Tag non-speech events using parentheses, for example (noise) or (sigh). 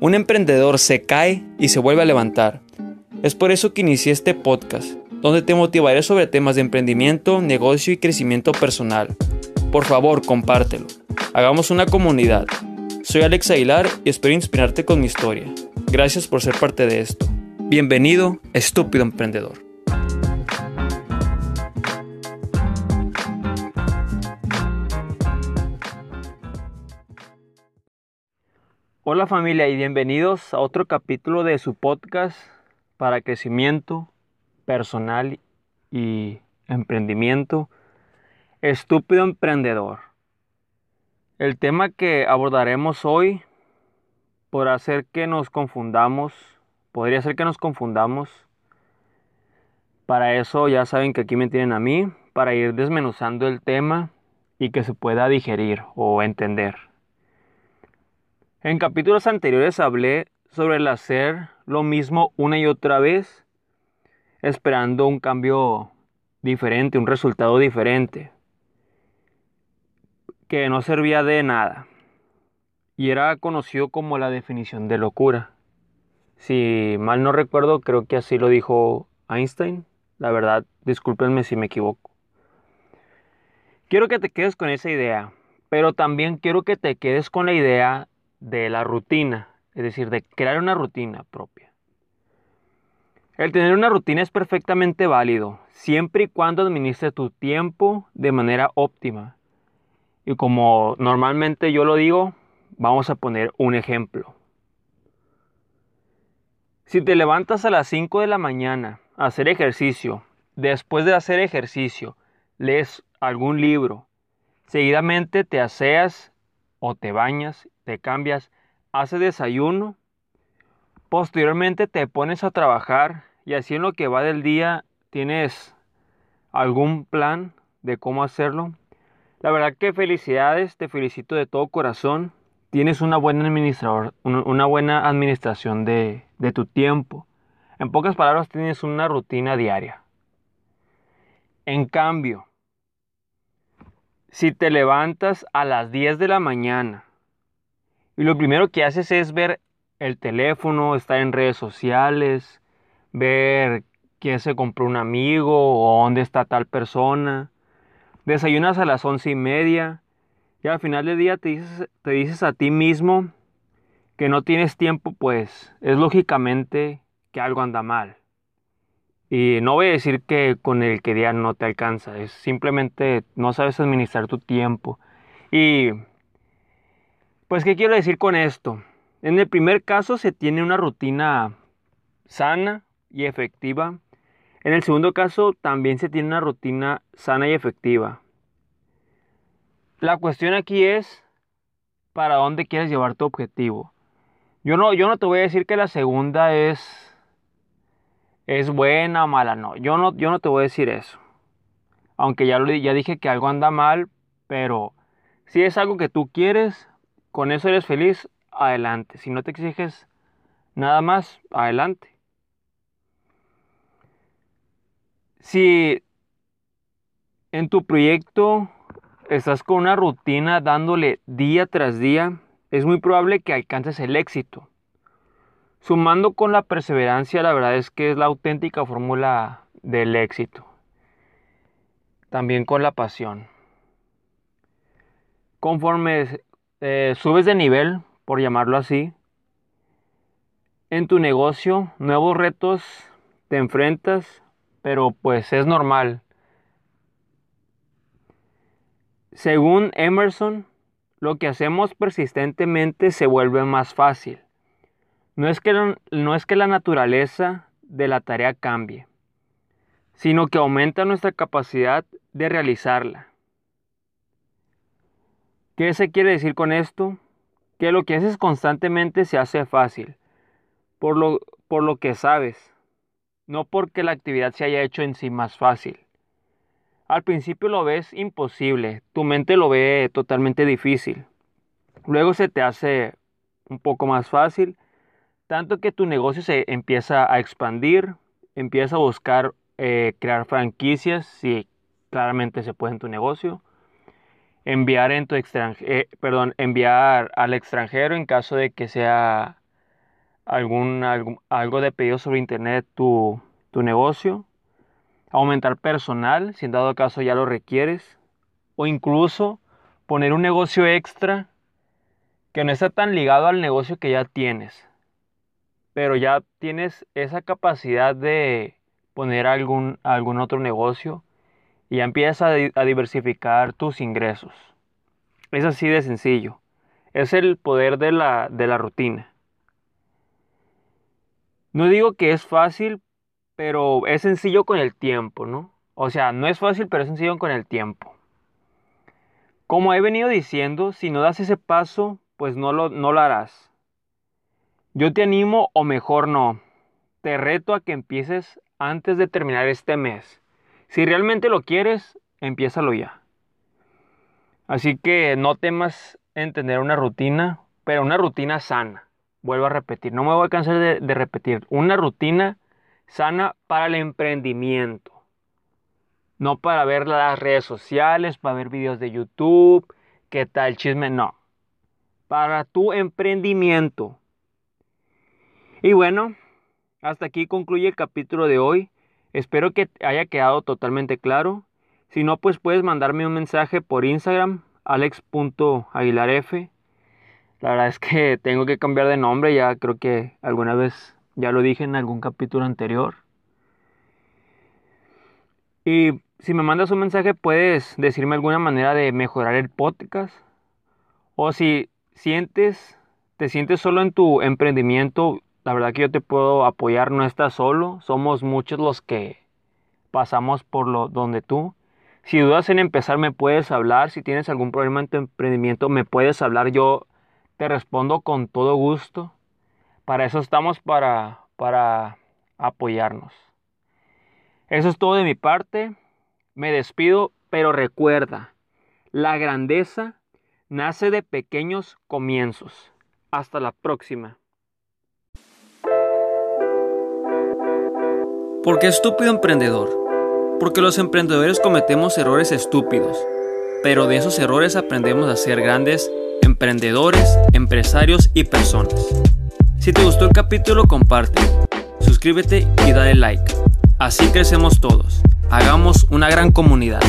Un emprendedor se cae y se vuelve a levantar. Es por eso que inicié este podcast, donde te motivaré sobre temas de emprendimiento, negocio y crecimiento personal. Por favor, compártelo. Hagamos una comunidad. Soy Alex Aguilar y espero inspirarte con mi historia. Gracias por ser parte de esto. Bienvenido, estúpido emprendedor. Hola familia y bienvenidos a otro capítulo de su podcast para crecimiento personal y emprendimiento. Estúpido emprendedor. El tema que abordaremos hoy por hacer que nos confundamos, podría ser que nos confundamos. Para eso ya saben que aquí me tienen a mí, para ir desmenuzando el tema y que se pueda digerir o entender. En capítulos anteriores hablé sobre el hacer lo mismo una y otra vez, esperando un cambio diferente, un resultado diferente, que no servía de nada, y era conocido como la definición de locura. Si mal no recuerdo, creo que así lo dijo Einstein. La verdad, discúlpenme si me equivoco. Quiero que te quedes con esa idea, pero también quiero que te quedes con la idea de la rutina, es decir, de crear una rutina propia. El tener una rutina es perfectamente válido, siempre y cuando administres tu tiempo de manera óptima. Y como normalmente yo lo digo, vamos a poner un ejemplo. Si te levantas a las 5 de la mañana a hacer ejercicio, después de hacer ejercicio, lees algún libro, seguidamente te aseas o te bañas te cambias, haces desayuno, posteriormente te pones a trabajar y así en lo que va del día tienes algún plan de cómo hacerlo. La verdad que felicidades, te felicito de todo corazón. Tienes una buena, administrador, una buena administración de, de tu tiempo. En pocas palabras, tienes una rutina diaria. En cambio, si te levantas a las 10 de la mañana y lo primero que haces es ver el teléfono, estar en redes sociales, ver quién se compró un amigo o dónde está tal persona. Desayunas a las once y media y al final del día te dices, te dices a ti mismo que no tienes tiempo, pues es lógicamente que algo anda mal. Y no voy a decir que con el que día no te alcanza, es simplemente no sabes administrar tu tiempo. Y pues, ¿qué quiero decir con esto? En el primer caso se tiene una rutina sana y efectiva. En el segundo caso también se tiene una rutina sana y efectiva. La cuestión aquí es para dónde quieres llevar tu objetivo. Yo no, yo no te voy a decir que la segunda es, es buena o mala, no. Yo, no. yo no te voy a decir eso. Aunque ya, lo, ya dije que algo anda mal, pero si es algo que tú quieres, con eso eres feliz, adelante. Si no te exiges nada más, adelante. Si en tu proyecto estás con una rutina dándole día tras día, es muy probable que alcances el éxito. Sumando con la perseverancia, la verdad es que es la auténtica fórmula del éxito. También con la pasión. Conforme eh, subes de nivel, por llamarlo así. En tu negocio, nuevos retos te enfrentas, pero pues es normal. Según Emerson, lo que hacemos persistentemente se vuelve más fácil. No es que, no es que la naturaleza de la tarea cambie, sino que aumenta nuestra capacidad de realizarla. ¿Qué se quiere decir con esto? Que lo que haces constantemente se hace fácil, por lo, por lo que sabes, no porque la actividad se haya hecho en sí más fácil. Al principio lo ves imposible, tu mente lo ve totalmente difícil. Luego se te hace un poco más fácil, tanto que tu negocio se empieza a expandir, empieza a buscar eh, crear franquicias, si claramente se puede en tu negocio enviar en tu eh, perdón, enviar al extranjero en caso de que sea algún, algo de pedido sobre internet tu, tu negocio, aumentar personal si en dado caso ya lo requieres, o incluso poner un negocio extra que no está tan ligado al negocio que ya tienes, pero ya tienes esa capacidad de poner algún, algún otro negocio y ya empiezas a, diversificar tus ingresos. Es así de sencillo. Es el poder de la, de la rutina. No digo que es fácil, pero es sencillo con el tiempo, ¿no? O sea, no es fácil, pero es sencillo con el tiempo. Como he venido diciendo, si no das ese paso, pues no lo, no lo harás. Yo te animo, o mejor no, te reto a que empieces antes de terminar este mes. Si realmente lo quieres, empiézalo ya. Así que no temas en tener una rutina, pero una rutina sana. Vuelvo a repetir, no me voy a cansar de, de repetir. Una rutina sana para el emprendimiento. No para ver las redes sociales, para ver videos de YouTube, qué tal chisme, no para tu emprendimiento. Y bueno, hasta aquí concluye el capítulo de hoy. Espero que haya quedado totalmente claro. Si no, pues puedes mandarme un mensaje por Instagram, alex.aguilarf. La verdad es que (laughs) tengo que cambiar de nombre, ya creo que alguna vez ya lo dije en algún capítulo anterior. Y si me mandas un mensaje, puedes decirme alguna manera de mejorar el podcast. O si sientes, te sientes solo en tu emprendimiento, la verdad que yo te puedo apoyar, no estás solo, somos muchos los que pasamos por lo donde tú. Si dudas en empezar, me puedes hablar. Si tienes algún problema en tu emprendimiento, me puedes hablar. Yo te respondo con todo gusto. Para eso estamos, para, para apoyarnos. Eso es todo de mi parte. Me despido, pero recuerda, la grandeza nace de pequeños comienzos. Hasta la próxima. ¿Por qué estúpido emprendedor? Porque los emprendedores cometemos errores estúpidos, pero de esos errores aprendemos a ser grandes emprendedores, empresarios y personas. Si te gustó el capítulo, comparte, suscríbete y dale like. Así crecemos todos. Hagamos una gran comunidad.